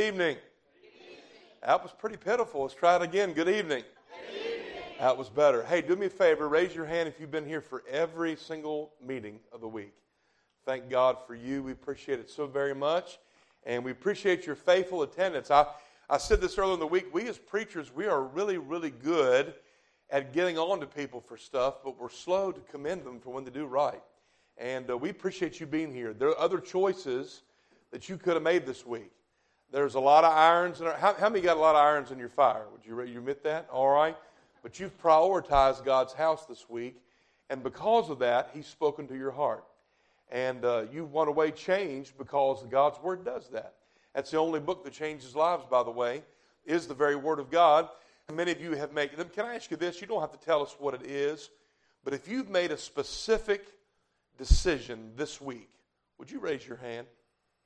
evening. That was pretty pitiful. Let's try it again. Good evening. That was better. Hey, do me a favor. Raise your hand if you've been here for every single meeting of the week. Thank God for you. We appreciate it so very much. And we appreciate your faithful attendance. I, I said this earlier in the week. We as preachers, we are really, really good at getting on to people for stuff, but we're slow to commend them for when they do right. And uh, we appreciate you being here. There are other choices that you could have made this week. There's a lot of irons. In our, how, how many got a lot of irons in your fire? Would you, you admit that? All right. But you've prioritized God's house this week, and because of that, He's spoken to your heart. And uh, you want a way changed because God's Word does that. That's the only book that changes lives, by the way, is the very Word of God. And many of you have made them. Can I ask you this? You don't have to tell us what it is, but if you've made a specific decision this week, would you raise your hand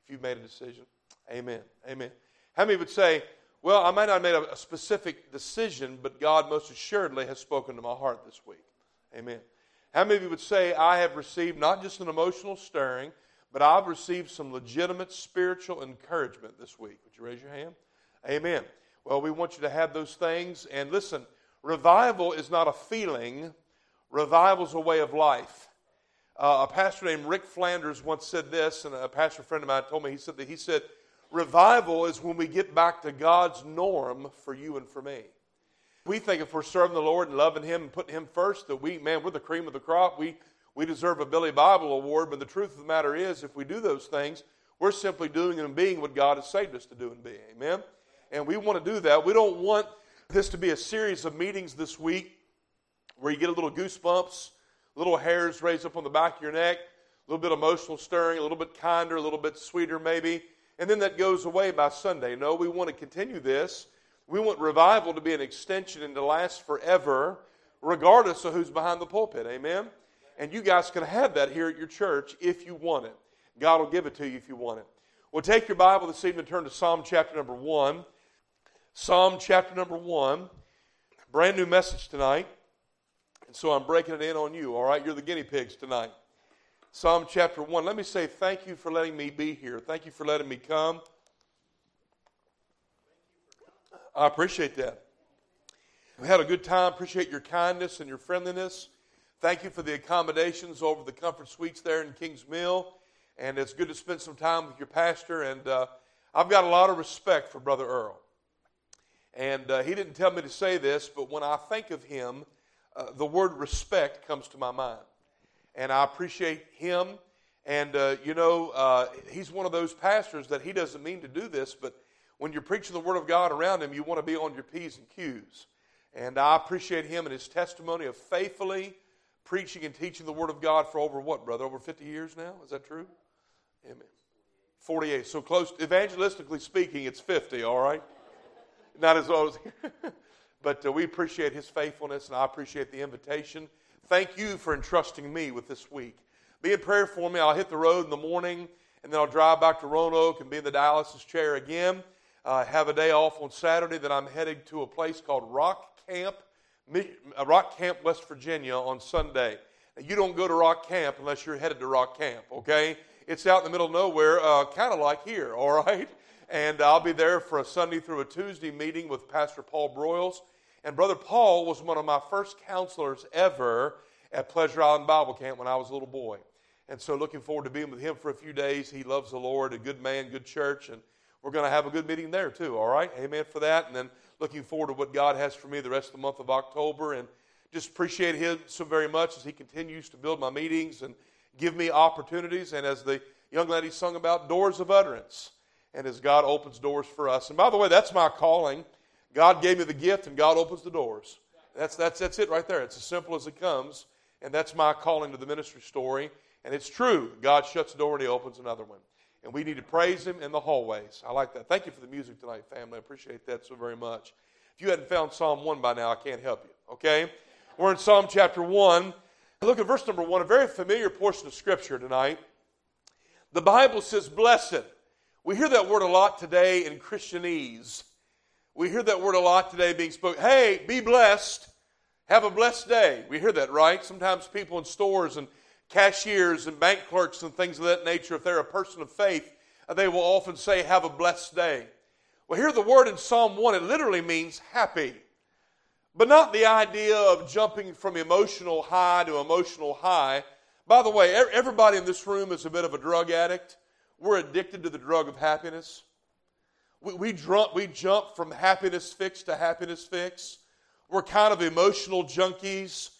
if you've made a decision? Amen. Amen. How many would say, well, I might not have made a, a specific decision, but God most assuredly has spoken to my heart this week? Amen. How many of you would say, I have received not just an emotional stirring, but I've received some legitimate spiritual encouragement this week? Would you raise your hand? Amen. Well, we want you to have those things. And listen, revival is not a feeling, revival is a way of life. Uh, a pastor named Rick Flanders once said this, and a pastor friend of mine told me, he said that he said, Revival is when we get back to God's norm for you and for me. We think if we're serving the Lord and loving Him and putting Him first, that we, man, we're the cream of the crop. We, we deserve a Billy Bible award. But the truth of the matter is, if we do those things, we're simply doing and being what God has saved us to do and be. Amen? And we want to do that. We don't want this to be a series of meetings this week where you get a little goosebumps little hairs raised up on the back of your neck, a little bit emotional stirring, a little bit kinder, a little bit sweeter maybe, and then that goes away by Sunday. No, we want to continue this. We want revival to be an extension and to last forever, regardless of who's behind the pulpit. Amen? And you guys can have that here at your church if you want it. God will give it to you if you want it. Well, take your Bible this evening and turn to Psalm chapter number 1. Psalm chapter number 1. Brand new message tonight. And so I'm breaking it in on you, all right? You're the guinea pigs tonight. Psalm chapter 1. Let me say thank you for letting me be here. Thank you for letting me come. I appreciate that. We had a good time. Appreciate your kindness and your friendliness. Thank you for the accommodations over the comfort suites there in Kings Mill. And it's good to spend some time with your pastor. And uh, I've got a lot of respect for Brother Earl. And uh, he didn't tell me to say this, but when I think of him, uh, the word respect comes to my mind. And I appreciate him. And, uh, you know, uh, he's one of those pastors that he doesn't mean to do this, but when you're preaching the Word of God around him, you want to be on your P's and Q's. And I appreciate him and his testimony of faithfully preaching and teaching the Word of God for over what, brother? Over 50 years now? Is that true? Amen. 48. So close, evangelistically speaking, it's 50, all right? Not as old as. But uh, we appreciate his faithfulness, and I appreciate the invitation. Thank you for entrusting me with this week. Be in prayer for me. I'll hit the road in the morning, and then I'll drive back to Roanoke and be in the dialysis chair again. Uh, have a day off on Saturday. Then I'm headed to a place called Rock Camp, uh, Rock Camp, West Virginia, on Sunday. Now, you don't go to Rock Camp unless you're headed to Rock Camp. Okay? It's out in the middle of nowhere, uh, kind of like here. All right. And I'll be there for a Sunday through a Tuesday meeting with Pastor Paul Broyles. And Brother Paul was one of my first counselors ever at Pleasure Island Bible Camp when I was a little boy. And so looking forward to being with him for a few days. He loves the Lord, a good man, good church, and we're going to have a good meeting there too, all right? Amen for that. And then looking forward to what God has for me the rest of the month of October and just appreciate him so very much as he continues to build my meetings and give me opportunities. And as the young lady sung about, doors of utterance. And as God opens doors for us. And by the way, that's my calling. God gave me the gift and God opens the doors. That's, that's, that's it right there. It's as simple as it comes. And that's my calling to the ministry story. And it's true. God shuts a door and he opens another one. And we need to praise him in the hallways. I like that. Thank you for the music tonight, family. I appreciate that so very much. If you hadn't found Psalm 1 by now, I can't help you. Okay? We're in Psalm chapter 1. Look at verse number 1, a very familiar portion of Scripture tonight. The Bible says, Blessed. We hear that word a lot today in Christianese. We hear that word a lot today being spoken. Hey, be blessed. Have a blessed day. We hear that, right? Sometimes people in stores and cashiers and bank clerks and things of that nature, if they're a person of faith, they will often say, Have a blessed day. Well, here the word in Psalm 1, it literally means happy. But not the idea of jumping from emotional high to emotional high. By the way, everybody in this room is a bit of a drug addict. We're addicted to the drug of happiness. We, we, drunk, we jump from happiness fix to happiness fix. We're kind of emotional junkies.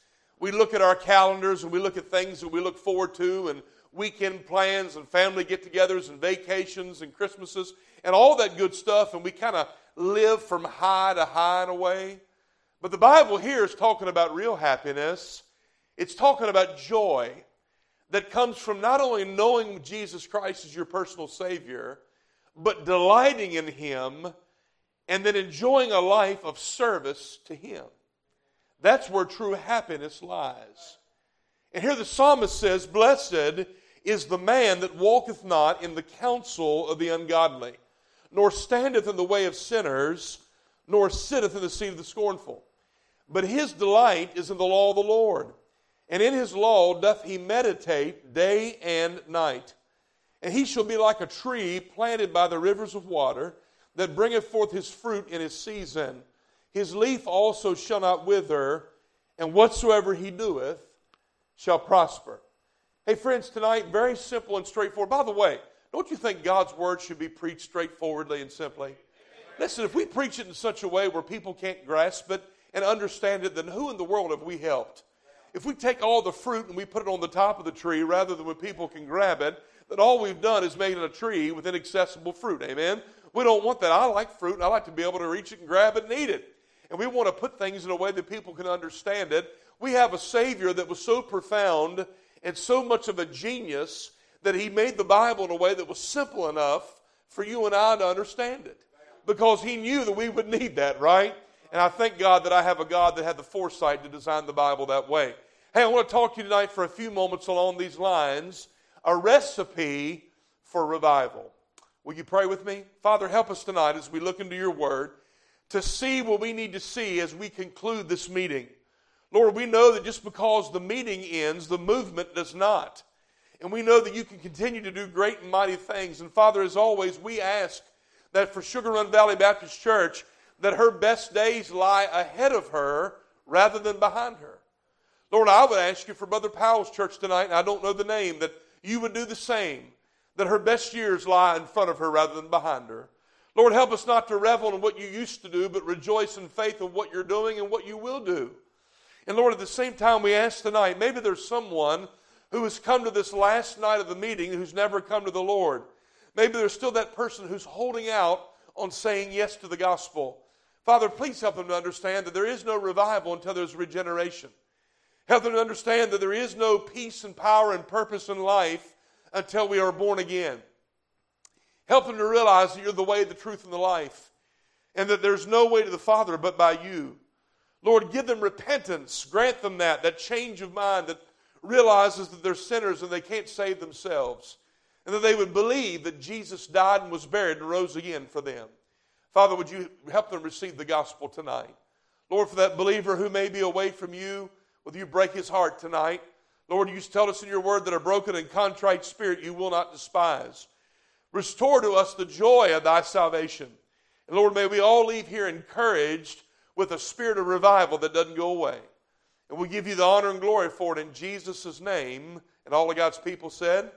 We look at our calendars and we look at things that we look forward to and weekend plans and family get togethers and vacations and Christmases and all that good stuff, and we kind of live from high to high in a way. But the Bible here is talking about real happiness, it's talking about joy that comes from not only knowing Jesus Christ as your personal Savior, but delighting in Him and then enjoying a life of service to Him. That's where true happiness lies. And here the psalmist says, Blessed is the man that walketh not in the counsel of the ungodly, nor standeth in the way of sinners, nor sitteth in the seat of the scornful. But his delight is in the law of the Lord, and in his law doth he meditate day and night. And he shall be like a tree planted by the rivers of water, that bringeth forth his fruit in his season. His leaf also shall not wither, and whatsoever he doeth shall prosper. Hey, friends, tonight, very simple and straightforward. By the way, don't you think God's word should be preached straightforwardly and simply? Listen, if we preach it in such a way where people can't grasp it and understand it, then who in the world have we helped? If we take all the fruit and we put it on the top of the tree rather than where people can grab it, then all we've done is made a tree with inaccessible fruit. Amen? We don't want that. I like fruit and I like to be able to reach it and grab it and eat it. And we want to put things in a way that people can understand it. We have a Savior that was so profound and so much of a genius that he made the Bible in a way that was simple enough for you and I to understand it. Because he knew that we would need that, right? And I thank God that I have a God that had the foresight to design the Bible that way. Hey, I want to talk to you tonight for a few moments along these lines a recipe for revival. Will you pray with me? Father, help us tonight as we look into your word to see what we need to see as we conclude this meeting. Lord, we know that just because the meeting ends, the movement does not. And we know that you can continue to do great and mighty things. And Father, as always, we ask that for Sugar Run Valley Baptist Church, that her best days lie ahead of her rather than behind her. Lord, I would ask you for Brother Powell's church tonight, and I don't know the name, that you would do the same, that her best years lie in front of her rather than behind her. Lord, help us not to revel in what you used to do, but rejoice in faith in what you're doing and what you will do. And Lord, at the same time, we ask tonight maybe there's someone who has come to this last night of the meeting who's never come to the Lord. Maybe there's still that person who's holding out on saying yes to the gospel. Father, please help them to understand that there is no revival until there's regeneration. Help them to understand that there is no peace and power and purpose in life until we are born again. Help them to realize that you're the way, the truth, and the life, and that there's no way to the Father but by you. Lord, give them repentance. Grant them that, that change of mind that realizes that they're sinners and they can't save themselves. And that they would believe that Jesus died and was buried and rose again for them. Father, would you help them receive the gospel tonight? Lord, for that believer who may be away from you, will you break his heart tonight? Lord, you tell us in your word that a broken and contrite spirit you will not despise. Restore to us the joy of thy salvation. And Lord, may we all leave here encouraged with a spirit of revival that doesn't go away. And we give you the honor and glory for it in Jesus' name. And all of God's people said,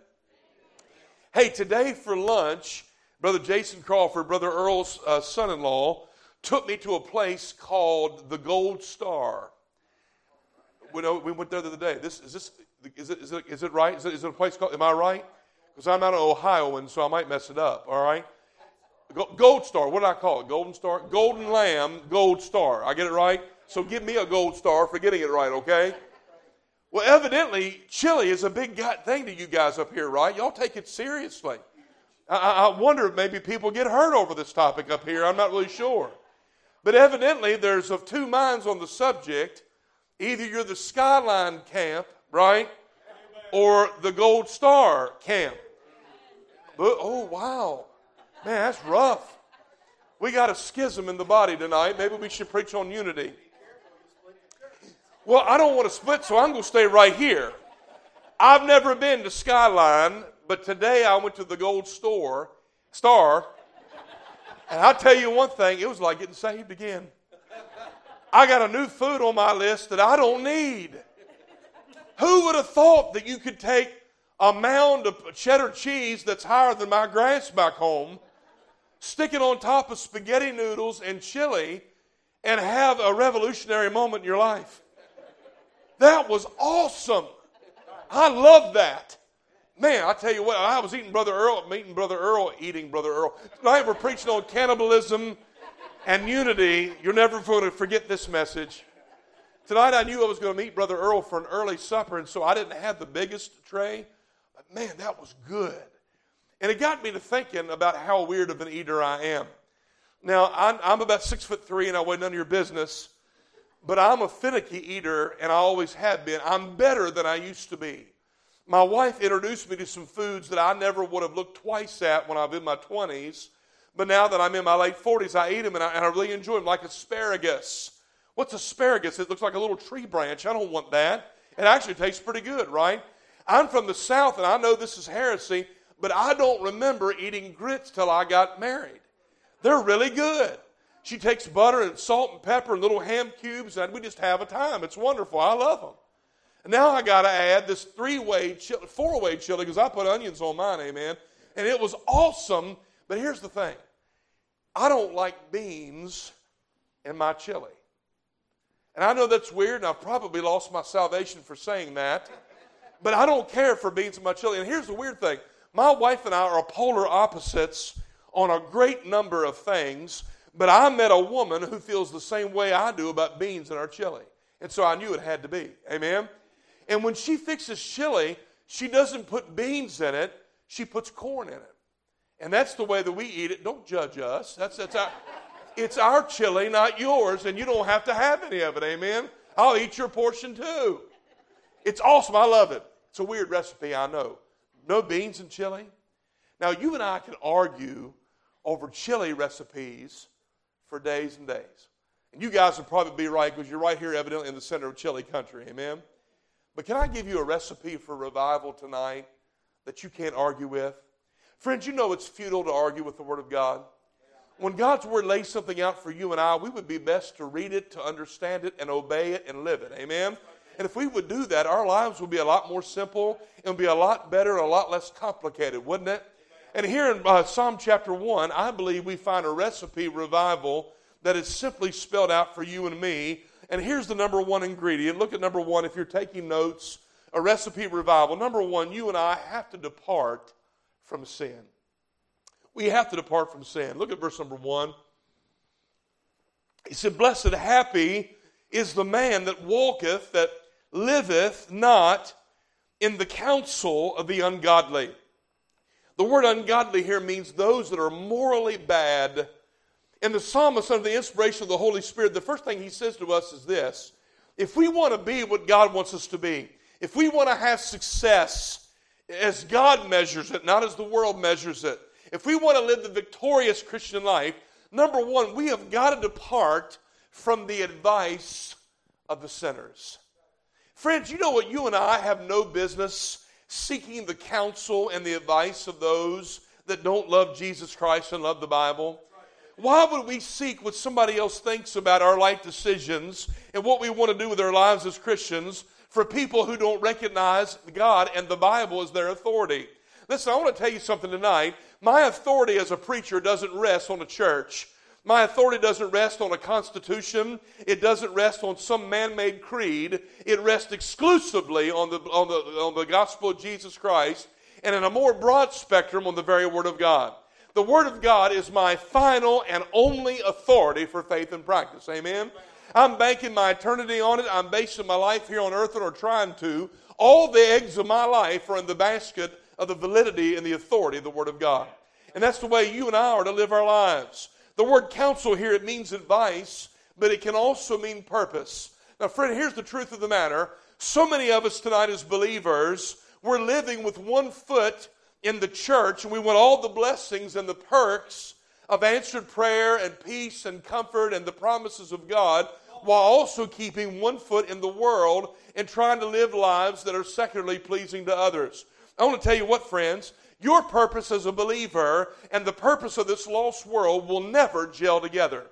Hey, today for lunch, Brother Jason Crawford, Brother Earl's uh, son in law, took me to a place called the Gold Star. We, went there the other day. This, is, this, is, it, is, it, is it right? Is it, is it a place called, am I right? Because I'm out of Ohio, and so I might mess it up, all right? Gold star. What did I call it? Golden star? Golden lamb, gold star. I get it right? So give me a gold star for getting it right, okay? Well, evidently, chili is a big thing to you guys up here, right? Y'all take it seriously. I, I wonder if maybe people get hurt over this topic up here. I'm not really sure. But evidently, there's of two minds on the subject. Either you're the Skyline camp, right? Or the Gold Star camp. But, oh, wow. Man, that's rough. We got a schism in the body tonight. Maybe we should preach on unity. Well, I don't want to split, so I'm going to stay right here. I've never been to Skyline, but today I went to the Gold Store, Star, And I'll tell you one thing, it was like getting saved again. I got a new food on my list that I don't need. Who would have thought that you could take a mound of cheddar cheese that's higher than my grass back home, stick it on top of spaghetti noodles and chili, and have a revolutionary moment in your life? That was awesome. I love that. Man, I tell you what, I was eating Brother Earl, meeting Brother Earl, eating Brother Earl. Tonight we're preaching on cannibalism and unity. You're never going to forget this message. Tonight I knew I was going to meet Brother Earl for an early supper, and so I didn't have the biggest tray. But man, that was good. And it got me to thinking about how weird of an eater I am. Now, I'm, I'm about six foot three, and I weigh none of your business, but I'm a finicky eater, and I always have been. I'm better than I used to be. My wife introduced me to some foods that I never would have looked twice at when I was in my 20s. But now that I'm in my late 40s, I eat them and I, and I really enjoy them, like asparagus. What's asparagus? It looks like a little tree branch. I don't want that. It actually tastes pretty good, right? I'm from the South and I know this is heresy, but I don't remember eating grits till I got married. They're really good. She takes butter and salt and pepper and little ham cubes, and we just have a time. It's wonderful. I love them. And now I got to add this three-way, four-way chili because I put onions on mine, amen. And it was awesome. But here's the thing: I don't like beans in my chili. And I know that's weird, and I've probably lost my salvation for saying that. But I don't care for beans in my chili. And here's the weird thing: my wife and I are polar opposites on a great number of things. But I met a woman who feels the same way I do about beans in our chili. And so I knew it had to be. Amen? And when she fixes chili, she doesn't put beans in it, she puts corn in it. And that's the way that we eat it. Don't judge us. That's, that's our, it's our chili, not yours, and you don't have to have any of it. Amen? I'll eat your portion too. It's awesome. I love it. It's a weird recipe, I know. No beans in chili. Now, you and I can argue over chili recipes for days and days. And you guys would probably be right because you're right here, evidently, in the center of chili country. Amen? But can I give you a recipe for revival tonight that you can't argue with? Friends, you know it's futile to argue with the Word of God. When God's Word lays something out for you and I, we would be best to read it, to understand it, and obey it and live it. Amen? And if we would do that, our lives would be a lot more simple. It would be a lot better, a lot less complicated, wouldn't it? And here in uh, Psalm chapter 1, I believe we find a recipe revival that is simply spelled out for you and me and here's the number one ingredient. Look at number one if you're taking notes. A recipe revival. Number one, you and I have to depart from sin. We have to depart from sin. Look at verse number one. He said, Blessed, happy is the man that walketh, that liveth not in the counsel of the ungodly. The word ungodly here means those that are morally bad and the psalmist, under the inspiration of the Holy Spirit, the first thing he says to us is this if we want to be what God wants us to be, if we want to have success as God measures it, not as the world measures it, if we want to live the victorious Christian life, number one, we have got to depart from the advice of the sinners. Friends, you know what? You and I have no business seeking the counsel and the advice of those that don't love Jesus Christ and love the Bible. Why would we seek what somebody else thinks about our life decisions and what we want to do with our lives as Christians for people who don't recognize God and the Bible as their authority? Listen, I want to tell you something tonight. My authority as a preacher doesn't rest on a church. My authority doesn't rest on a constitution. It doesn't rest on some man made creed. It rests exclusively on the, on, the, on the gospel of Jesus Christ and in a more broad spectrum on the very Word of God. The Word of God is my final and only authority for faith and practice. Amen? I'm banking my eternity on it. I'm basing my life here on earth or trying to. All the eggs of my life are in the basket of the validity and the authority of the Word of God. And that's the way you and I are to live our lives. The word counsel here, it means advice, but it can also mean purpose. Now, friend, here's the truth of the matter. So many of us tonight as believers, we're living with one foot in the church, and we want all the blessings and the perks of answered prayer and peace and comfort and the promises of God, while also keeping one foot in the world and trying to live lives that are secularly pleasing to others. I want to tell you what, friends, Your purpose as a believer and the purpose of this lost world will never gel together.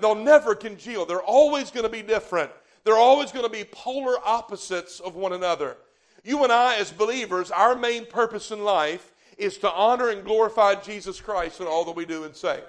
They'll never congeal. They're always going to be different. They're always going to be polar opposites of one another. You and I, as believers, our main purpose in life is to honor and glorify Jesus Christ in all that we do and say.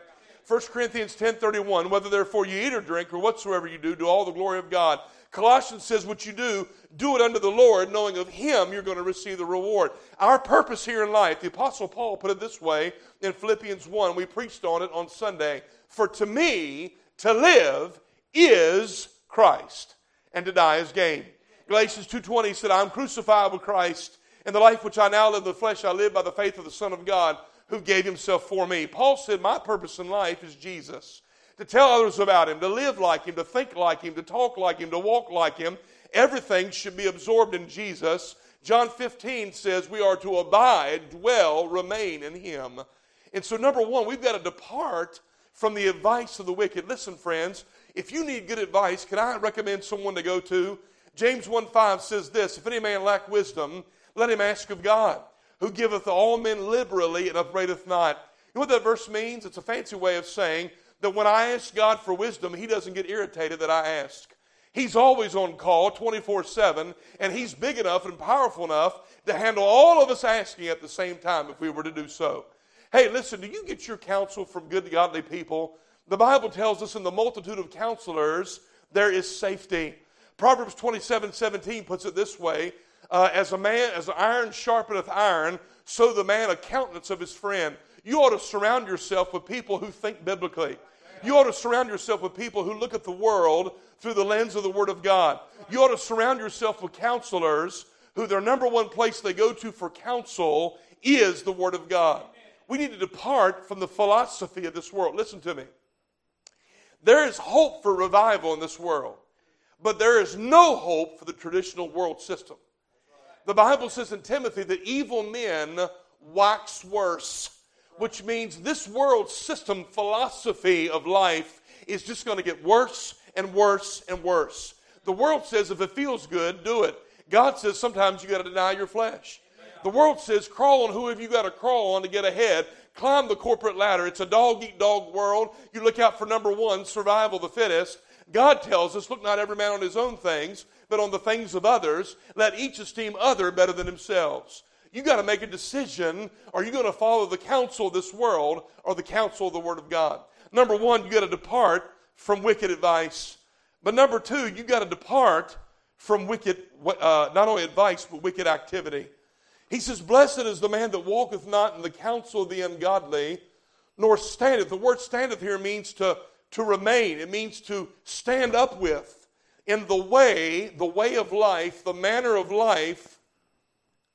1 Corinthians 10:31, whether therefore you eat or drink or whatsoever you do, do all the glory of God. Colossians says, what you do, do it unto the Lord, knowing of Him you're going to receive the reward. Our purpose here in life, the Apostle Paul put it this way in Philippians 1. We preached on it on Sunday. For to me, to live is Christ, and to die is gain. Galatians 2.20 said, I am crucified with Christ, and the life which I now live in the flesh I live by the faith of the Son of God, who gave himself for me. Paul said, My purpose in life is Jesus to tell others about Him, to live like Him, to think like Him, to talk like Him, to walk like Him. Everything should be absorbed in Jesus. John 15 says we are to abide, dwell, remain in Him. And so, number one, we've got to depart from the advice of the wicked. Listen, friends, if you need good advice, can I recommend someone to go to? James 1 5 says this If any man lack wisdom, let him ask of God, who giveth all men liberally and upbraideth not. You know what that verse means? It's a fancy way of saying that when I ask God for wisdom, He doesn't get irritated that I ask. He's always on call 24 7, and He's big enough and powerful enough to handle all of us asking at the same time if we were to do so. Hey, listen, do you get your counsel from good, godly people? The Bible tells us in the multitude of counselors, there is safety. Proverbs 27 17 puts it this way uh, As a man, as iron sharpeneth iron, so the man a countenance of his friend. You ought to surround yourself with people who think biblically. You ought to surround yourself with people who look at the world through the lens of the Word of God. You ought to surround yourself with counselors who their number one place they go to for counsel is the Word of God. We need to depart from the philosophy of this world. Listen to me. There is hope for revival in this world, but there is no hope for the traditional world system. The Bible says in Timothy that evil men wax worse which means this world system philosophy of life is just going to get worse and worse and worse. The world says if it feels good, do it. God says sometimes you got to deny your flesh. The world says crawl on whoever you got to crawl on to get ahead. Climb the corporate ladder. It's a dog eat dog world. You look out for number one, survival the fittest. God tells us, look not every man on his own things, but on the things of others. Let each esteem other better than themselves you got to make a decision. Are you going to follow the counsel of this world or the counsel of the Word of God? Number one, you got to depart from wicked advice. But number two, you got to depart from wicked, uh, not only advice, but wicked activity. He says, Blessed is the man that walketh not in the counsel of the ungodly, nor standeth. The word standeth here means to, to remain, it means to stand up with in the way, the way of life, the manner of life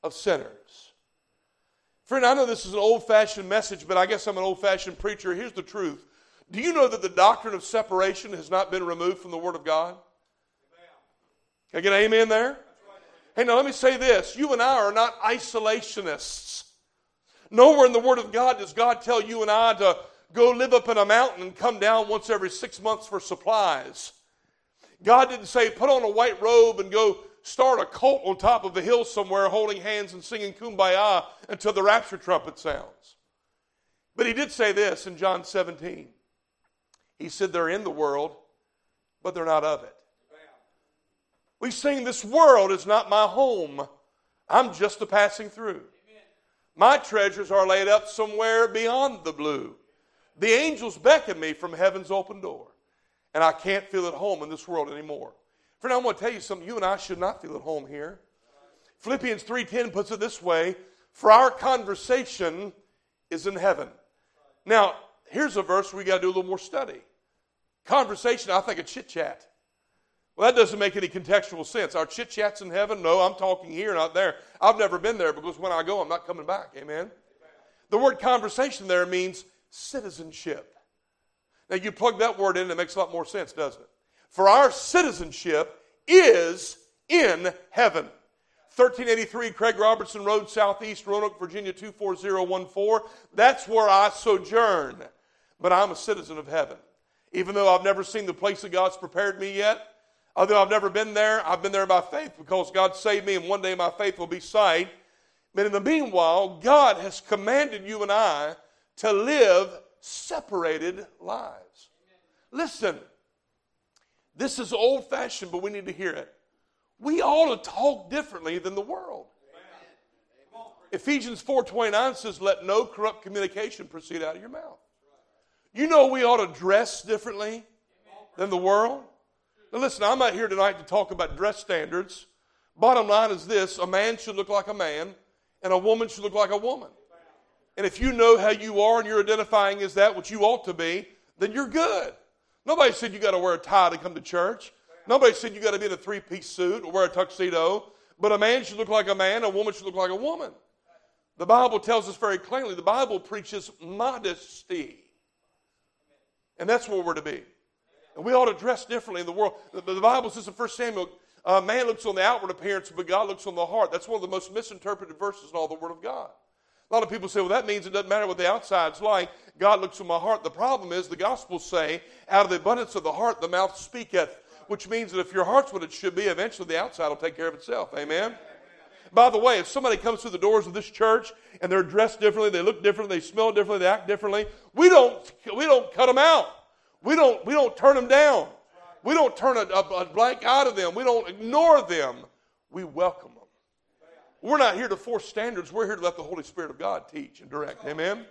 of sinners. Friend, I know this is an old fashioned message, but I guess I'm an old fashioned preacher. Here's the truth. Do you know that the doctrine of separation has not been removed from the Word of God? Can I get an amen there? Hey, now let me say this. You and I are not isolationists. Nowhere in the Word of God does God tell you and I to go live up in a mountain and come down once every six months for supplies. God didn't say, put on a white robe and go start a cult on top of a hill somewhere holding hands and singing kumbaya until the rapture trumpet sounds. But he did say this in John 17. He said, They're in the world, but they're not of it. We sing, This world is not my home. I'm just a passing through. My treasures are laid up somewhere beyond the blue. The angels beckon me from heaven's open door, and I can't feel at home in this world anymore. Friend, I'm going to tell you something. You and I should not feel at home here. Philippians 3.10 puts it this way, For our conversation is in heaven. Now, here's a verse we got to do a little more study. Conversation, I think a chit-chat. Well, that doesn't make any contextual sense. Our chit chats in heaven? No, I'm talking here, not there. I've never been there because when I go, I'm not coming back. Amen? The word conversation there means citizenship. Now, you plug that word in, it makes a lot more sense, doesn't it? For our citizenship is in heaven. 1383 Craig Robertson Road, Southeast Roanoke, Virginia 24014. That's where I sojourn. But I'm a citizen of heaven. Even though I've never seen the place that God's prepared me yet, although I've never been there, I've been there by faith because God saved me, and one day my faith will be sight. But in the meanwhile, God has commanded you and I to live separated lives. Listen, this is old fashioned, but we need to hear it. We ought to talk differently than the world. Ephesians 4:29 says, "Let no corrupt communication proceed out of your mouth." You know we ought to dress differently than the world. Now listen, I'm not here tonight to talk about dress standards. Bottom line is this: a man should look like a man, and a woman should look like a woman. And if you know how you are and you're identifying as that what you ought to be, then you're good. Nobody said you got to wear a tie to come to church. Nobody said you got to be in a three piece suit or wear a tuxedo. But a man should look like a man, a woman should look like a woman. The Bible tells us very plainly the Bible preaches modesty. And that's where we're to be. And we ought to dress differently in the world. The, the Bible says in 1 Samuel, uh, man looks on the outward appearance, but God looks on the heart. That's one of the most misinterpreted verses in all the Word of God. A lot of people say, well, that means it doesn't matter what the outside's like. God looks on my heart. The problem is the Gospels say, out of the abundance of the heart, the mouth speaketh, which means that if your heart's what it should be, eventually the outside will take care of itself. Amen? By the way, if somebody comes through the doors of this church and they're dressed differently, they look differently, they smell differently, they act differently, we don't, we don't cut them out. We don't, we don't turn them down. We don't turn a, a, a blank eye to them. We don't ignore them. We welcome them. We're not here to force standards. We're here to let the Holy Spirit of God teach and direct. Amen?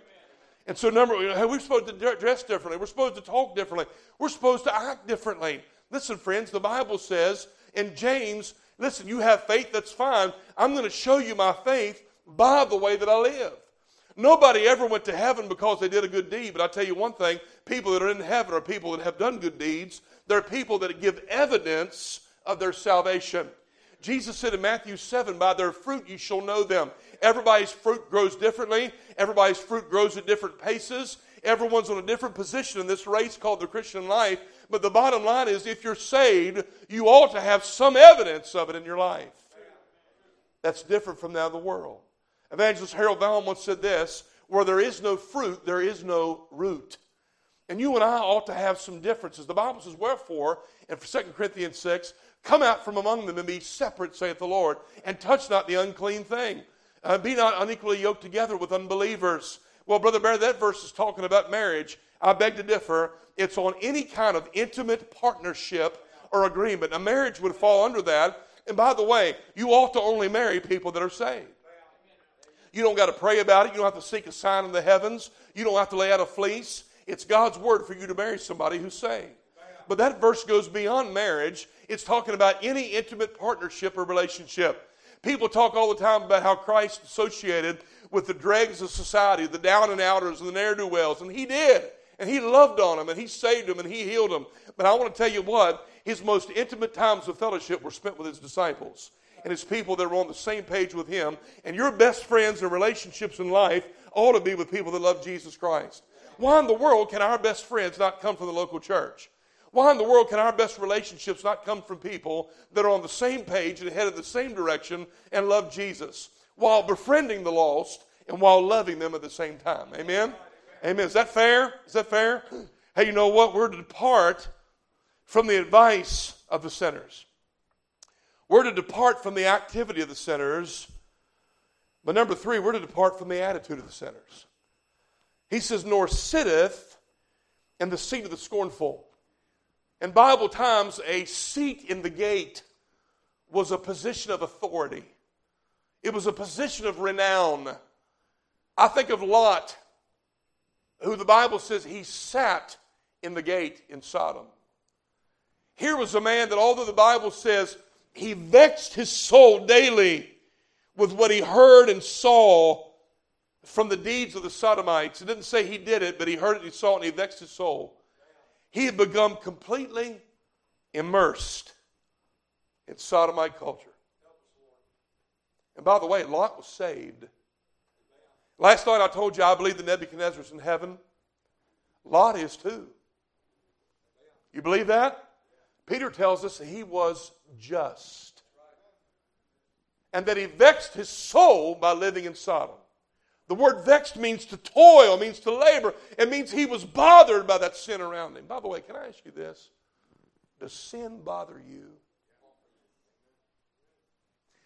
And so, number, we're supposed to dress differently. We're supposed to talk differently. We're supposed to act differently. Listen, friends, the Bible says in James, listen, you have faith, that's fine. I'm going to show you my faith by the way that I live. Nobody ever went to heaven because they did a good deed, but I tell you one thing people that are in heaven are people that have done good deeds. They're people that give evidence of their salvation. Jesus said in Matthew 7, By their fruit you shall know them. Everybody's fruit grows differently, everybody's fruit grows at different paces. Everyone's on a different position in this race called the Christian life. But the bottom line is if you're saved, you ought to have some evidence of it in your life. That's different from now the world. Evangelist Harold Vaughan once said this where there is no fruit, there is no root. And you and I ought to have some differences. The Bible says, Wherefore, in 2 Corinthians 6, come out from among them and be separate, saith the Lord, and touch not the unclean thing. Uh, be not unequally yoked together with unbelievers. Well, Brother Barry, that verse is talking about marriage. I beg to differ. It's on any kind of intimate partnership or agreement. A marriage would fall under that. And by the way, you ought to only marry people that are saved. You don't got to pray about it. You don't have to seek a sign in the heavens. You don't have to lay out a fleece. It's God's word for you to marry somebody who's saved. But that verse goes beyond marriage. It's talking about any intimate partnership or relationship. People talk all the time about how Christ associated with the dregs of society, the down and outers, and the ne'er do wells, and He did. And He loved on them, and He saved them, and He healed them. But I want to tell you what, His most intimate times of fellowship were spent with His disciples and His people that were on the same page with Him. And your best friends and relationships in life ought to be with people that love Jesus Christ. Why in the world can our best friends not come from the local church? Why in the world can our best relationships not come from people that are on the same page and headed the same direction and love Jesus while befriending the lost and while loving them at the same time? Amen? Amen. Is that fair? Is that fair? Hey, you know what? We're to depart from the advice of the sinners. We're to depart from the activity of the sinners. But number three, we're to depart from the attitude of the sinners. He says, nor sitteth in the seat of the scornful. In Bible times, a seat in the gate was a position of authority, it was a position of renown. I think of Lot, who the Bible says he sat in the gate in Sodom. Here was a man that, although the Bible says he vexed his soul daily with what he heard and saw from the deeds of the Sodomites. It didn't say he did it, but he heard it, and he saw it, and he vexed his soul. He had become completely immersed in Sodomite culture. And by the way, Lot was saved. Last night I told you I believe that Nebuchadnezzar is in heaven. Lot is too. You believe that? Peter tells us he was just. And that he vexed his soul by living in Sodom. The word vexed means to toil, means to labor. It means he was bothered by that sin around him. By the way, can I ask you this? Does sin bother you?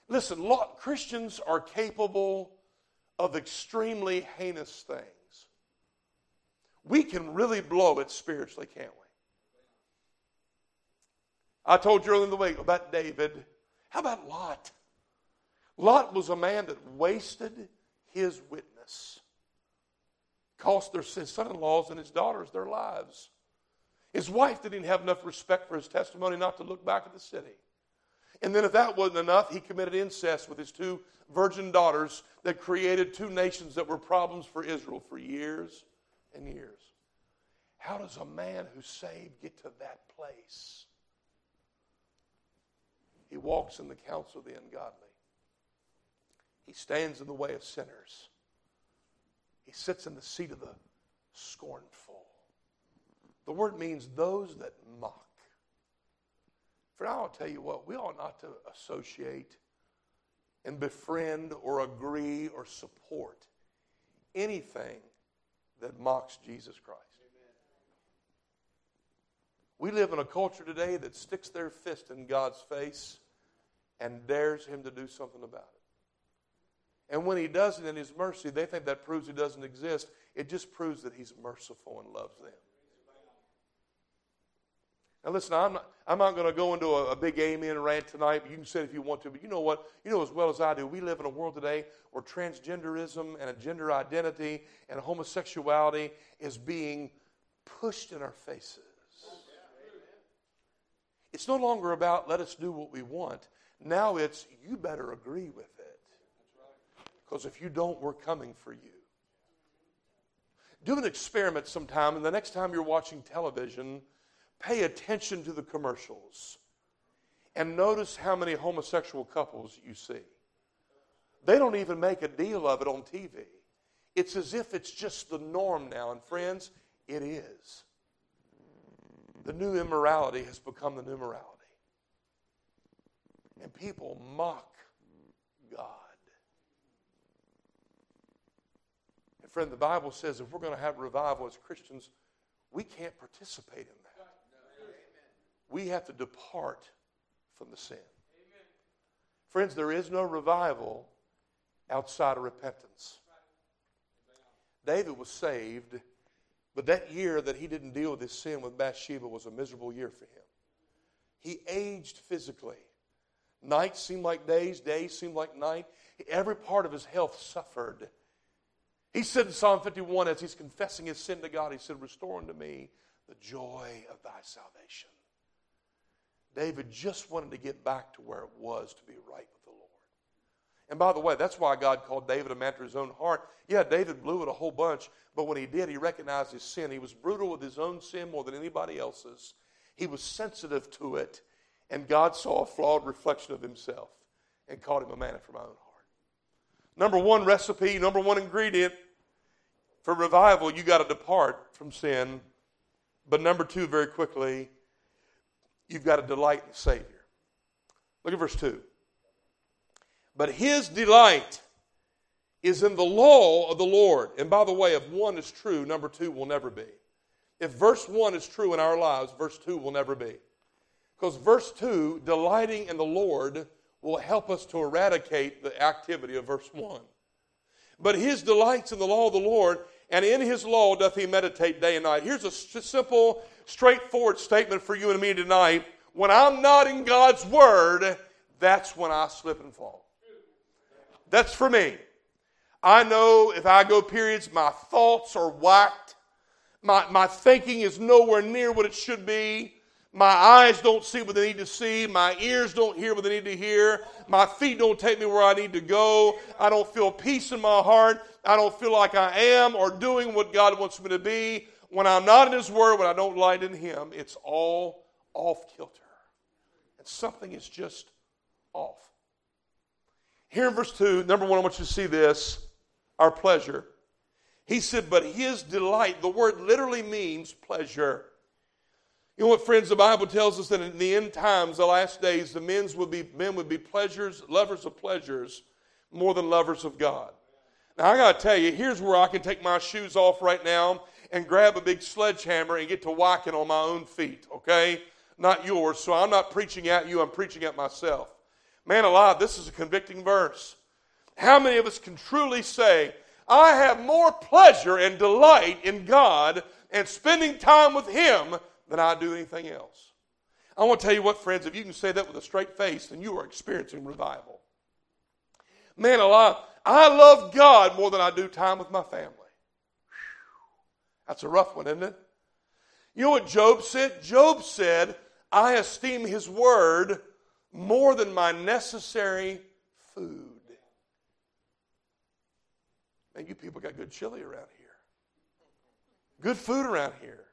Listen, lot, Christians are capable of extremely heinous things. We can really blow it spiritually, can't we? I told you earlier in the week about David. How about Lot? Lot was a man that wasted his witness, cost their son in laws and his daughters their lives. His wife didn't have enough respect for his testimony not to look back at the city. And then, if that wasn't enough, he committed incest with his two virgin daughters that created two nations that were problems for Israel for years and years. How does a man who's saved get to that place? He walks in the counsel of the ungodly. He stands in the way of sinners. He sits in the seat of the scornful. The word means those that mock. For I'll tell you what, we ought not to associate and befriend or agree or support anything that mocks Jesus Christ. We live in a culture today that sticks their fist in God's face and dares Him to do something about it. And when He does it in His mercy, they think that proves He doesn't exist. It just proves that He's merciful and loves them. Now, listen, I'm not, I'm not going to go into a, a, big amen rant tonight, but you can say it if you want to. But you know what? You know as well as I do, we live in a world today where transgenderism and a gender identity and homosexuality is being pushed in our faces. It's no longer about let us do what we want. Now it's you better agree with it. Because if you don't, we're coming for you. Do an experiment sometime, and the next time you're watching television, pay attention to the commercials and notice how many homosexual couples you see. They don't even make a deal of it on TV. It's as if it's just the norm now. And friends, it is. The new immorality has become the new morality. And people mock God. And friend, the Bible says if we're going to have revival as Christians, we can't participate in that we have to depart from the sin. Friends, there is no revival outside of repentance. David was saved, but that year that he didn't deal with his sin with Bathsheba was a miserable year for him. He aged physically. Nights seemed like days, days seemed like night. Every part of his health suffered. He said in Psalm 51, as he's confessing his sin to God, he said, Restore unto me the joy of thy salvation. David just wanted to get back to where it was to be right with the Lord. And by the way, that's why God called David a man after his own heart. Yeah, David blew it a whole bunch, but when he did, he recognized his sin. He was brutal with his own sin more than anybody else's. He was sensitive to it, and God saw a flawed reflection of himself and called him a man after my own heart. Number one recipe, number one ingredient for revival, you got to depart from sin. But number two, very quickly, you've got to delight in the Savior. Look at verse 2. But his delight is in the law of the Lord. And by the way, if one is true, number two will never be. If verse 1 is true in our lives, verse 2 will never be. Because verse 2, delighting in the Lord, will help us to eradicate the activity of verse 1. But his delights in the law of the Lord, and in his law doth he meditate day and night. Here's a simple straightforward statement for you and me tonight. When I'm not in God's Word, that's when I slip and fall. That's for me. I know if I go periods, my thoughts are whacked. My, my thinking is nowhere near what it should be. My eyes don't see what they need to see. My ears don't hear what they need to hear. My feet don't take me where I need to go. I don't feel peace in my heart. I don't feel like I am or doing what God wants me to be when I'm not in His Word, when I don't light in Him, it's all off kilter. And something is just off. Here in verse 2, number one, I want you to see this our pleasure. He said, but his delight, the word literally means pleasure. You know what, friends, the Bible tells us that in the end times, the last days, the men's would be, men would be pleasures, lovers of pleasures, more than lovers of God. Now, I got to tell you, here's where I can take my shoes off right now and grab a big sledgehammer and get to whacking on my own feet, okay? Not yours. So I'm not preaching at you, I'm preaching at myself. Man alive, this is a convicting verse. How many of us can truly say, I have more pleasure and delight in God and spending time with Him than I do anything else? I want to tell you what, friends, if you can say that with a straight face, then you are experiencing revival. Man alive, I love God more than I do time with my family. That's a rough one, isn't it? You know what Job said? Job said, I esteem his word more than my necessary food. Man, you people got good chili around here. Good food around here.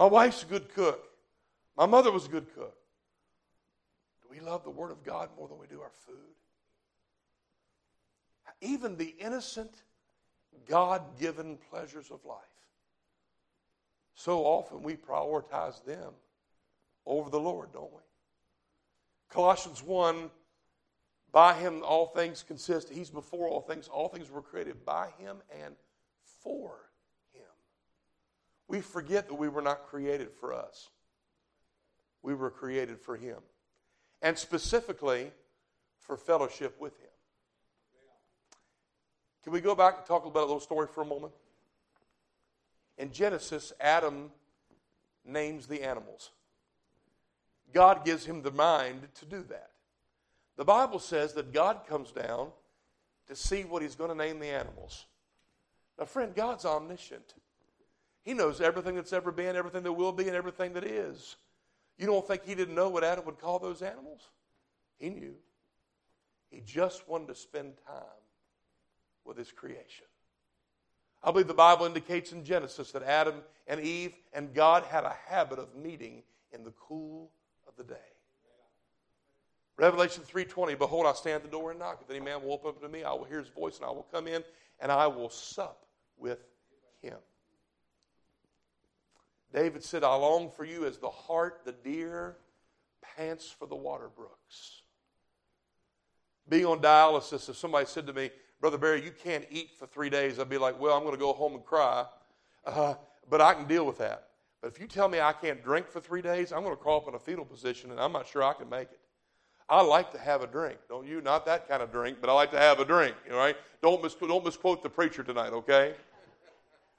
My wife's a good cook. My mother was a good cook. Do we love the Word of God more than we do our food? Even the innocent, God given pleasures of life. So often we prioritize them over the Lord, don't we? Colossians 1 by him all things consist. He's before all things. All things were created by him and for. We forget that we were not created for us. We were created for him. And specifically for fellowship with him. Can we go back and talk about a little story for a moment? In Genesis, Adam names the animals. God gives him the mind to do that. The Bible says that God comes down to see what he's going to name the animals. Now, friend, God's omniscient. He knows everything that's ever been, everything that will be, and everything that is. You don't think he didn't know what Adam would call those animals? He knew. He just wanted to spend time with his creation. I believe the Bible indicates in Genesis that Adam and Eve and God had a habit of meeting in the cool of the day. Revelation 3:20, behold, I stand at the door and knock. If any man will open up to me, I will hear his voice, and I will come in, and I will sup with him. David said, I long for you as the hart, the deer, pants for the water brooks. Being on dialysis, if somebody said to me, Brother Barry, you can't eat for three days, I'd be like, well, I'm going to go home and cry, uh, but I can deal with that. But if you tell me I can't drink for three days, I'm going to crawl up in a fetal position, and I'm not sure I can make it. I like to have a drink, don't you? Not that kind of drink, but I like to have a drink. All right, don't mis- don't misquote the preacher tonight, okay?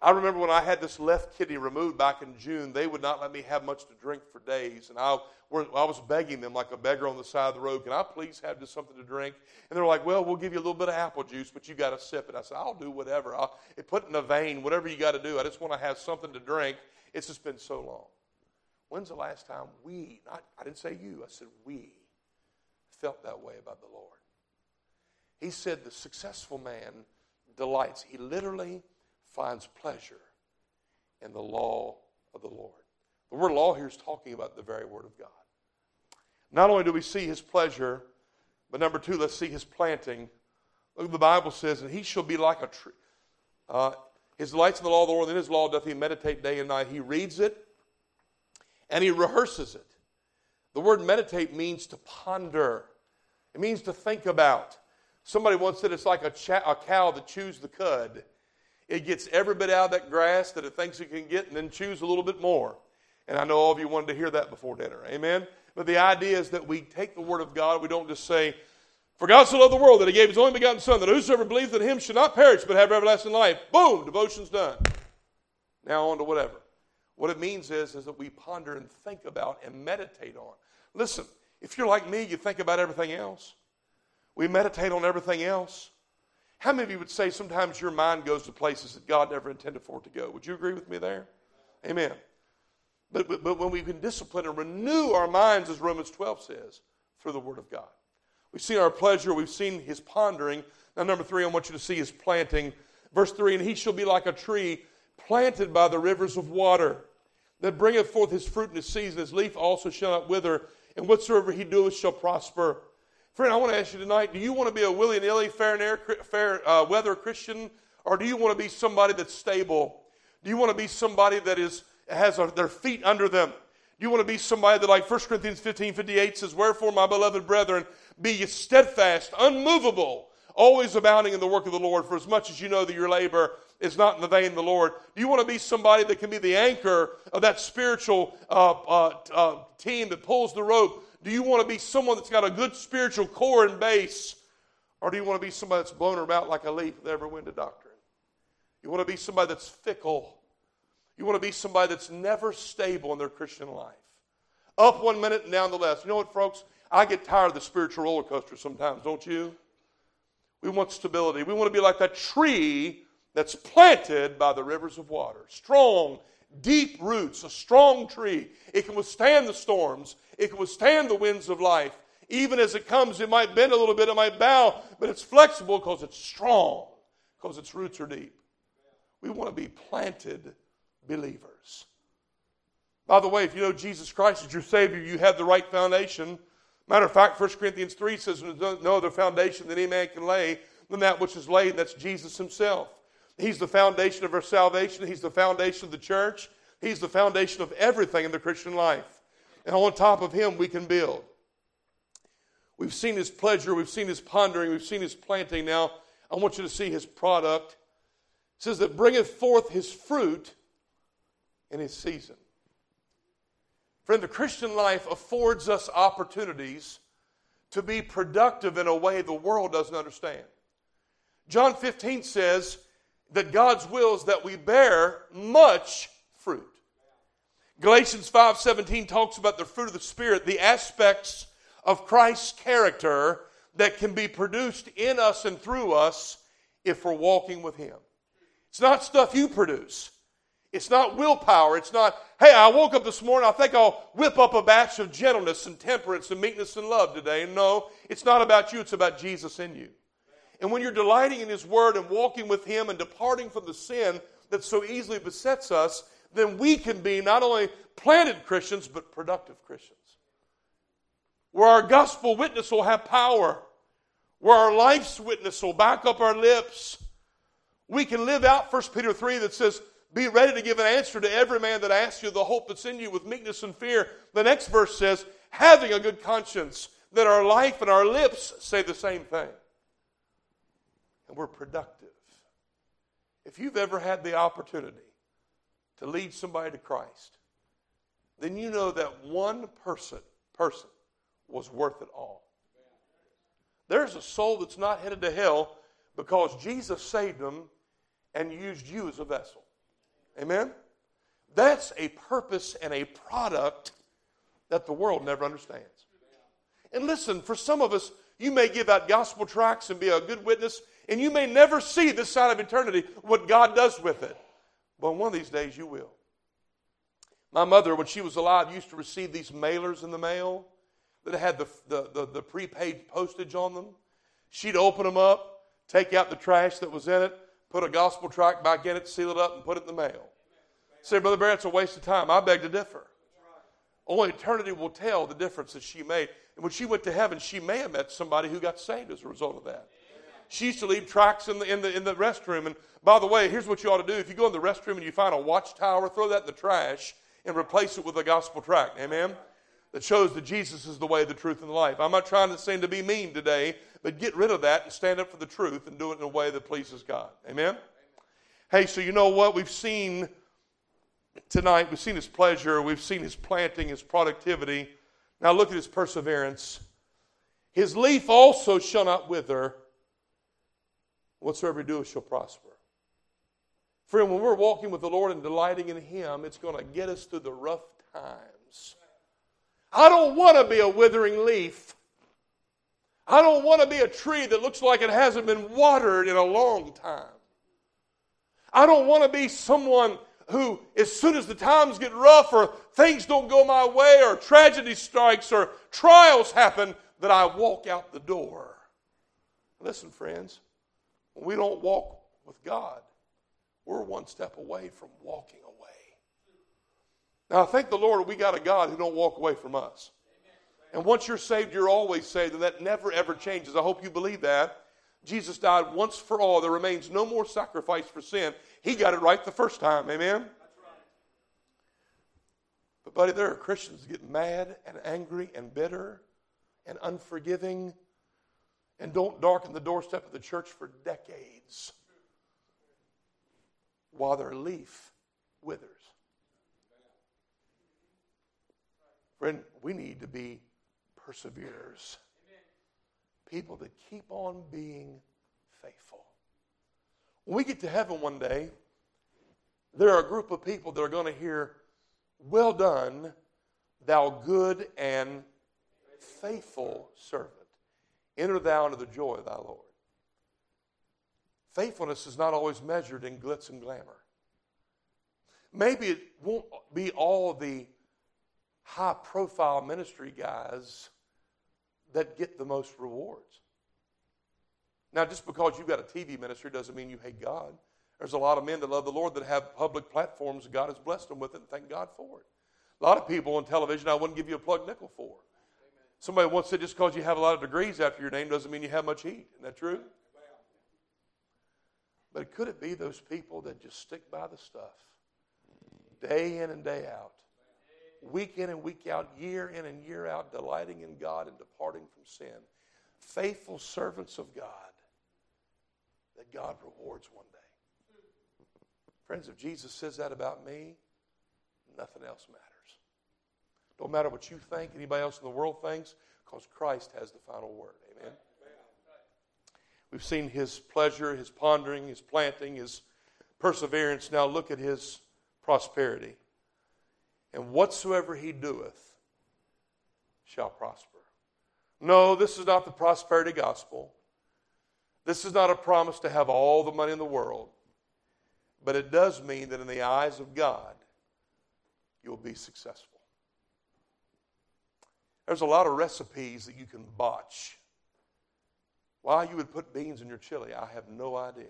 I remember when I had this left kidney removed back in June, they would not let me have much to drink for days, and I, I was begging them like a beggar on the side of the road, "Can I please have just something to drink?" And they're like, "Well, we'll give you a little bit of apple juice, but you got to sip it." I said, "I'll do whatever. I'll put it in a vein, whatever you got to do. I just want to have something to drink." It's just been so long. When's the last time we? Not, I didn't say you. I said we felt that way about the Lord. He said the successful man delights. He literally finds pleasure in the law of the Lord. The word law here is talking about the very word of God. Not only do we see his pleasure, but number two, let's see his planting. Look at the Bible says, and he shall be like a tree. Uh, his delights in the law of the Lord, and in his law doth he meditate day and night. He reads it and he rehearses it. The word meditate means to ponder. It means to think about. Somebody once said it's like a, cha- a cow that chews the cud. It gets every bit out of that grass that it thinks it can get and then chews a little bit more. And I know all of you wanted to hear that before dinner. Amen? But the idea is that we take the Word of God, we don't just say, For God so loved the world that He gave His only begotten Son, that whosoever believes in Him should not perish but have everlasting life. Boom, devotion's done. Now on to whatever. What it means is, is that we ponder and think about and meditate on. Listen, if you're like me, you think about everything else. We meditate on everything else. How many of you would say sometimes your mind goes to places that God never intended for it to go? Would you agree with me there? Amen. But, but, but when we can discipline and renew our minds, as Romans 12 says, through the Word of God. We've seen our pleasure, we've seen his pondering. Now, number three, I want you to see his planting. Verse 3 And he shall be like a tree planted by the rivers of water, that bringeth forth his fruit in his season. His leaf also shall not wither, and whatsoever he doeth shall prosper. Friend, I want to ask you tonight do you want to be a willy nilly, fair, and air, fair uh, weather Christian, or do you want to be somebody that's stable? Do you want to be somebody that is, has a, their feet under them? Do you want to be somebody that, like 1 Corinthians 15 58 says, Wherefore, my beloved brethren, be ye steadfast, unmovable, always abounding in the work of the Lord, for as much as you know that your labor is not in the vain of the Lord. Do you want to be somebody that can be the anchor of that spiritual uh, uh, uh, team that pulls the rope Do you want to be someone that's got a good spiritual core and base? Or do you want to be somebody that's blown about like a leaf with every wind of doctrine? You want to be somebody that's fickle. You want to be somebody that's never stable in their Christian life. Up one minute and down the next. You know what, folks? I get tired of the spiritual roller coaster sometimes, don't you? We want stability. We want to be like that tree that's planted by the rivers of water. Strong, deep roots, a strong tree. It can withstand the storms, it can withstand the winds of life. Even as it comes, it might bend a little bit, it might bow, but it's flexible because it's strong, because its roots are deep. We want to be planted believers. By the way, if you know Jesus Christ as your Savior, you have the right foundation. Matter of fact, 1 Corinthians 3 says, There's no other foundation that any man can lay than that which is laid, and that's Jesus Himself. He's the foundation of our salvation, He's the foundation of the church, He's the foundation of everything in the Christian life. And on top of Him, we can build. We've seen His pleasure, we've seen His pondering, we've seen His planting. Now, I want you to see His product. It says that bringeth forth His fruit in His season. Friend, the Christian life affords us opportunities to be productive in a way the world doesn't understand. John 15 says that God's will is that we bear much fruit. Galatians 5:17 talks about the fruit of the spirit, the aspects of Christ's character that can be produced in us and through us if we're walking with him. It's not stuff you produce. It's not willpower. It's not, hey, I woke up this morning, I think I'll whip up a batch of gentleness and temperance and meekness and love today. No, it's not about you, it's about Jesus in you. And when you're delighting in His Word and walking with Him and departing from the sin that so easily besets us, then we can be not only planted Christians, but productive Christians. Where our gospel witness will have power, where our life's witness will back up our lips. We can live out 1 Peter 3 that says, be ready to give an answer to every man that asks you the hope that's in you with meekness and fear. The next verse says, having a good conscience, that our life and our lips say the same thing. And we're productive. If you've ever had the opportunity to lead somebody to Christ, then you know that one person, person was worth it all. There's a soul that's not headed to hell because Jesus saved them and used you as a vessel. Amen? That's a purpose and a product that the world never understands. And listen, for some of us, you may give out gospel tracts and be a good witness, and you may never see this side of eternity what God does with it. But one of these days you will. My mother, when she was alive, used to receive these mailers in the mail that had the, the, the, the prepaid postage on them. She'd open them up, take out the trash that was in it, put a gospel tract back in it, seal it up, and put it in the mail. Say, Brother Barry, it's a waste of time. I beg to differ. Only eternity will tell the difference that she made. And when she went to heaven, she may have met somebody who got saved as a result of that. She used to leave tracts in the, in the, in the restroom. And by the way, here's what you ought to do. If you go in the restroom and you find a watchtower, throw that in the trash and replace it with a gospel tract. Amen? That shows that Jesus is the way, the truth, and the life. I'm not trying to seem to be mean today, but get rid of that and stand up for the truth and do it in a way that pleases God. Amen? Hey, so you know what? We've seen tonight, we've seen his pleasure, we've seen his planting, his productivity. Now look at his perseverance. His leaf also shall not wither. Whatsoever he doeth shall prosper. Friend, when we're walking with the Lord and delighting in Him, it's going to get us through the rough times. I don't want to be a withering leaf. I don't want to be a tree that looks like it hasn't been watered in a long time. I don't want to be someone who, as soon as the times get rough or things don't go my way or tragedy strikes or trials happen, that I walk out the door. Listen, friends, when we don't walk with God, we're one step away from walking away. Now, I thank the Lord we got a God who don't walk away from us. And once you're saved, you're always saved, and that never ever changes. I hope you believe that. Jesus died once for all. There remains no more sacrifice for sin. He got it right the first time. Amen? Right. But, buddy, there are Christians that get mad and angry and bitter and unforgiving and don't darken the doorstep of the church for decades while their leaf withers. Friend, we need to be perseverers. People that keep on being faithful. When we get to heaven one day, there are a group of people that are going to hear, Well done, thou good and faithful servant. Enter thou into the joy of thy Lord. Faithfulness is not always measured in glitz and glamour. Maybe it won't be all the high profile ministry guys that get the most rewards. Now, just because you've got a TV ministry doesn't mean you hate God. There's a lot of men that love the Lord that have public platforms God has blessed them with it, and thank God for it. A lot of people on television I wouldn't give you a plug nickel for. Somebody once said just because you have a lot of degrees after your name doesn't mean you have much heat. Isn't that true? But could it be those people that just stick by the stuff day in and day out, week in and week out, year in and year out, delighting in God and departing from sin? Faithful servants of God that God rewards one day. Friends, if Jesus says that about me, nothing else matters. Don't matter what you think, anybody else in the world thinks, because Christ has the final word. Amen. We've seen his pleasure, his pondering, his planting, his perseverance. Now look at his prosperity. And whatsoever he doeth shall prosper. No, this is not the prosperity gospel. This is not a promise to have all the money in the world. But it does mean that in the eyes of God, you'll be successful. There's a lot of recipes that you can botch. Why you would put beans in your chili, I have no idea.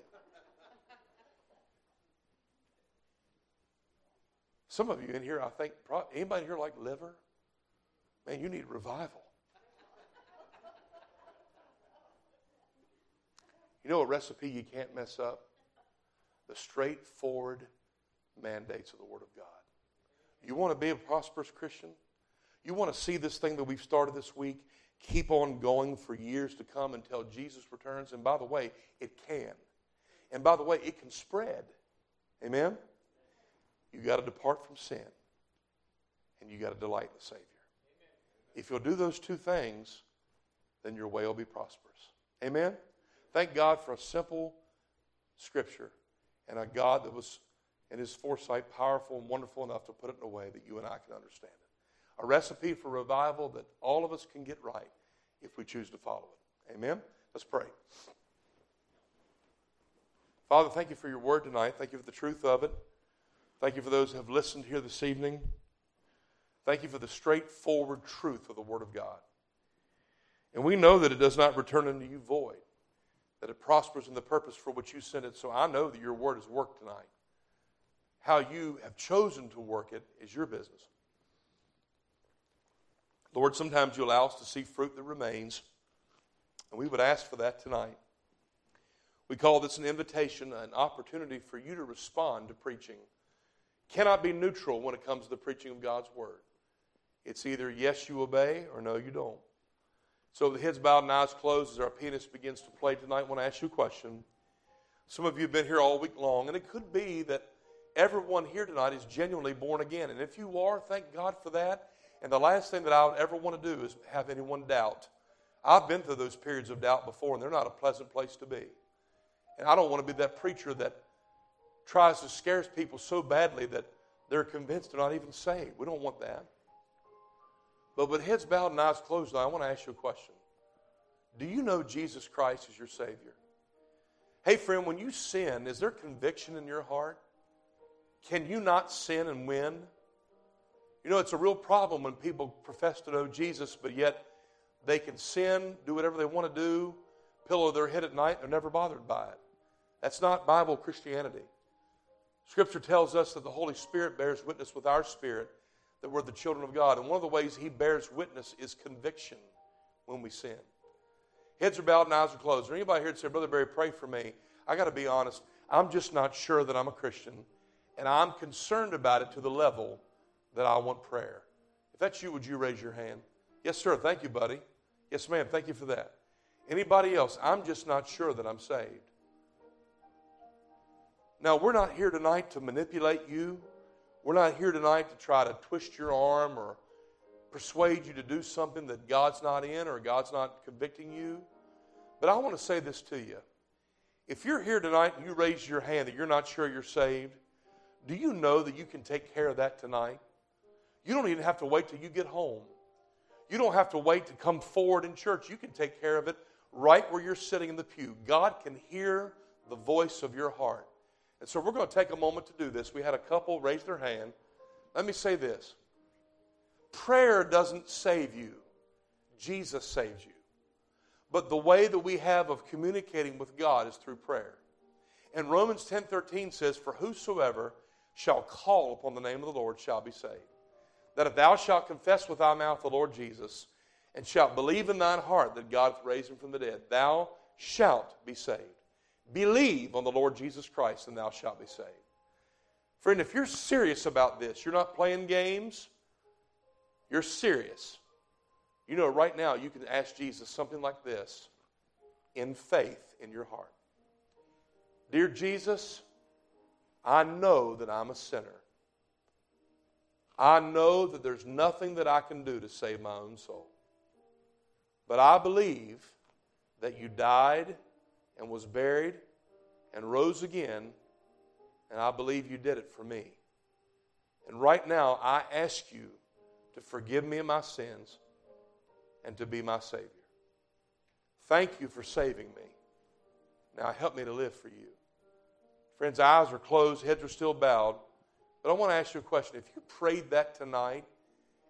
Some of you in here, I think, anybody here like liver? Man, you need revival. You know a recipe you can't mess up? The straightforward mandates of the Word of God. You want to be a prosperous Christian? You want to see this thing that we've started this week keep on going for years to come until Jesus returns? And by the way, it can. And by the way, it can spread. Amen? You've got to depart from sin and you've got to delight in the Savior. If you'll do those two things, then your way will be prosperous. Amen? Thank God for a simple scripture and a God that was, in his foresight, powerful and wonderful enough to put it in a way that you and I can understand. A recipe for revival that all of us can get right if we choose to follow it. Amen? Let's pray. Father, thank you for your word tonight. Thank you for the truth of it. Thank you for those who have listened here this evening. Thank you for the straightforward truth of the Word of God. And we know that it does not return unto you void that it prospers in the purpose for which you sent it. So I know that your word has worked tonight. How you have chosen to work it is your business. Lord, sometimes you allow us to see fruit that remains, and we would ask for that tonight. We call this an invitation, an opportunity for you to respond to preaching. Cannot be neutral when it comes to the preaching of God's word. It's either yes, you obey, or no, you don't. So, the heads bowed and eyes closed as our pianist begins to play tonight, I want to ask you a question. Some of you have been here all week long, and it could be that everyone here tonight is genuinely born again. And if you are, thank God for that. And the last thing that I would ever want to do is have anyone doubt. I've been through those periods of doubt before, and they're not a pleasant place to be. And I don't want to be that preacher that tries to scare people so badly that they're convinced they're not even saved. We don't want that. But with heads bowed and eyes closed, I want to ask you a question. Do you know Jesus Christ as your Savior? Hey, friend, when you sin, is there conviction in your heart? Can you not sin and win? You know, it's a real problem when people profess to know Jesus, but yet they can sin, do whatever they want to do, pillow their head at night, they're never bothered by it. That's not Bible Christianity. Scripture tells us that the Holy Spirit bears witness with our spirit that we're the children of God. And one of the ways He bears witness is conviction when we sin. Heads are bowed and eyes are closed. There anybody here that say, Brother Barry, pray for me? I got to be honest. I'm just not sure that I'm a Christian, and I'm concerned about it to the level that I want prayer. If that's you, would you raise your hand? Yes, sir. Thank you, buddy. Yes, ma'am. Thank you for that. Anybody else? I'm just not sure that I'm saved. Now, we're not here tonight to manipulate you we're not here tonight to try to twist your arm or persuade you to do something that God's not in or God's not convicting you. But I want to say this to you. If you're here tonight and you raise your hand that you're not sure you're saved, do you know that you can take care of that tonight? You don't even have to wait till you get home. You don't have to wait to come forward in church. You can take care of it right where you're sitting in the pew. God can hear the voice of your heart. And so we're going to take a moment to do this. We had a couple raise their hand. Let me say this prayer doesn't save you, Jesus saves you. But the way that we have of communicating with God is through prayer. And Romans 10:13 says, "For whosoever shall call upon the name of the Lord shall be saved." That if thou shalt confess with thy mouth the Lord Jesus, and shalt believe in thine heart that God hath raised him from the dead, thou shalt be saved. Believe on the Lord Jesus Christ, and thou shalt be saved. Friend, if you're serious about this, you're not playing games, you're serious. You know, right now, you can ask Jesus something like this in faith in your heart Dear Jesus, I know that I'm a sinner. I know that there's nothing that I can do to save my own soul. But I believe that you died and was buried and rose again, and I believe you did it for me. And right now, I ask you to forgive me of my sins and to be my Savior. Thank you for saving me. Now help me to live for you. Friends, eyes are closed, heads are still bowed. But I want to ask you a question. If you prayed that tonight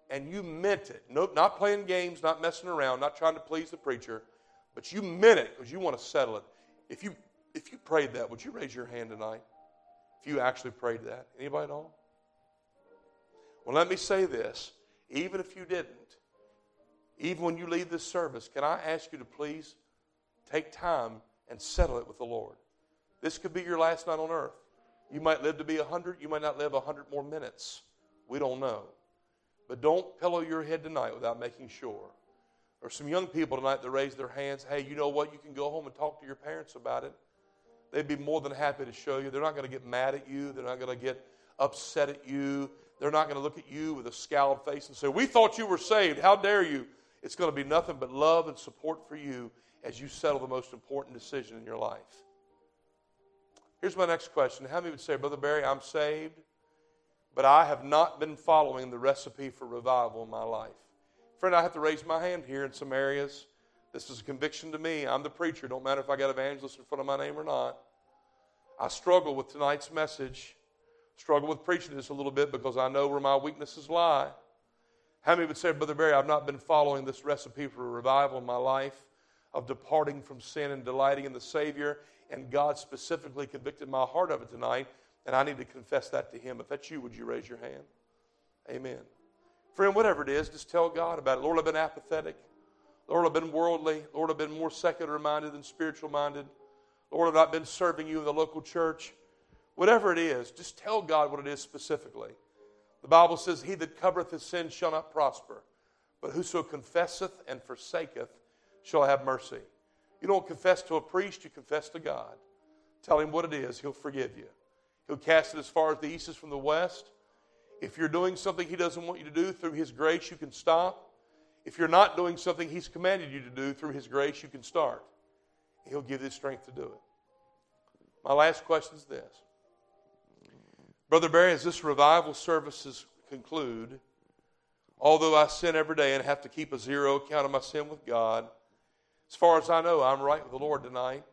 and you meant it, nope, not playing games, not messing around, not trying to please the preacher, but you meant it because you want to settle it. If you if you prayed that, would you raise your hand tonight? If you actually prayed that. Anybody at all? Well, let me say this. Even if you didn't, even when you leave this service, can I ask you to please take time and settle it with the Lord? This could be your last night on earth. You might live to be 100, you might not live 100 more minutes. We don't know. But don't pillow your head tonight without making sure. There's some young people tonight that raise their hands. Hey, you know what? You can go home and talk to your parents about it. They'd be more than happy to show you. They're not going to get mad at you. They're not going to get upset at you. They're not going to look at you with a scowled face and say, We thought you were saved. How dare you? It's going to be nothing but love and support for you as you settle the most important decision in your life. Here's my next question How many would say, Brother Barry, I'm saved, but I have not been following the recipe for revival in my life? Friend, I have to raise my hand here in some areas. This is a conviction to me. I'm the preacher. Don't matter if I got evangelists in front of my name or not. I struggle with tonight's message. Struggle with preaching this a little bit because I know where my weaknesses lie. How many would say, Brother Barry, I've not been following this recipe for revival in my life of departing from sin and delighting in the Savior, and God specifically convicted my heart of it tonight, and I need to confess that to Him. If that's you, would you raise your hand? Amen. Friend, whatever it is, just tell God about it. Lord, I've been apathetic. Lord, I've been worldly. Lord, I've been more secular minded than spiritual minded. Lord, I've not been serving you in the local church. Whatever it is, just tell God what it is specifically. The Bible says, He that covereth his sin shall not prosper, but whoso confesseth and forsaketh shall have mercy. You don't confess to a priest, you confess to God. Tell him what it is, he'll forgive you. He'll cast it as far as the east is from the west. If you're doing something he doesn't want you to do, through his grace, you can stop. If you're not doing something he's commanded you to do, through his grace, you can start. He'll give you the strength to do it. My last question is this Brother Barry, as this revival services conclude, although I sin every day and have to keep a zero account of my sin with God, as far as I know, I'm right with the Lord tonight.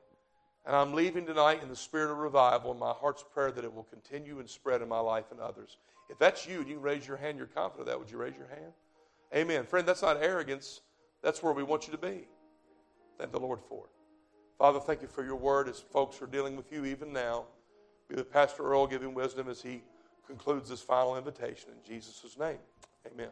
And I'm leaving tonight in the spirit of revival and my heart's prayer that it will continue and spread in my life and others. If that's you and you raise your hand, you're confident of that, would you raise your hand? Amen. Friend, that's not arrogance. That's where we want you to be. Thank the Lord for it. Father, thank you for your word as folks are dealing with you even now. Be with Pastor Earl, giving wisdom as he concludes this final invitation. In Jesus' name, amen.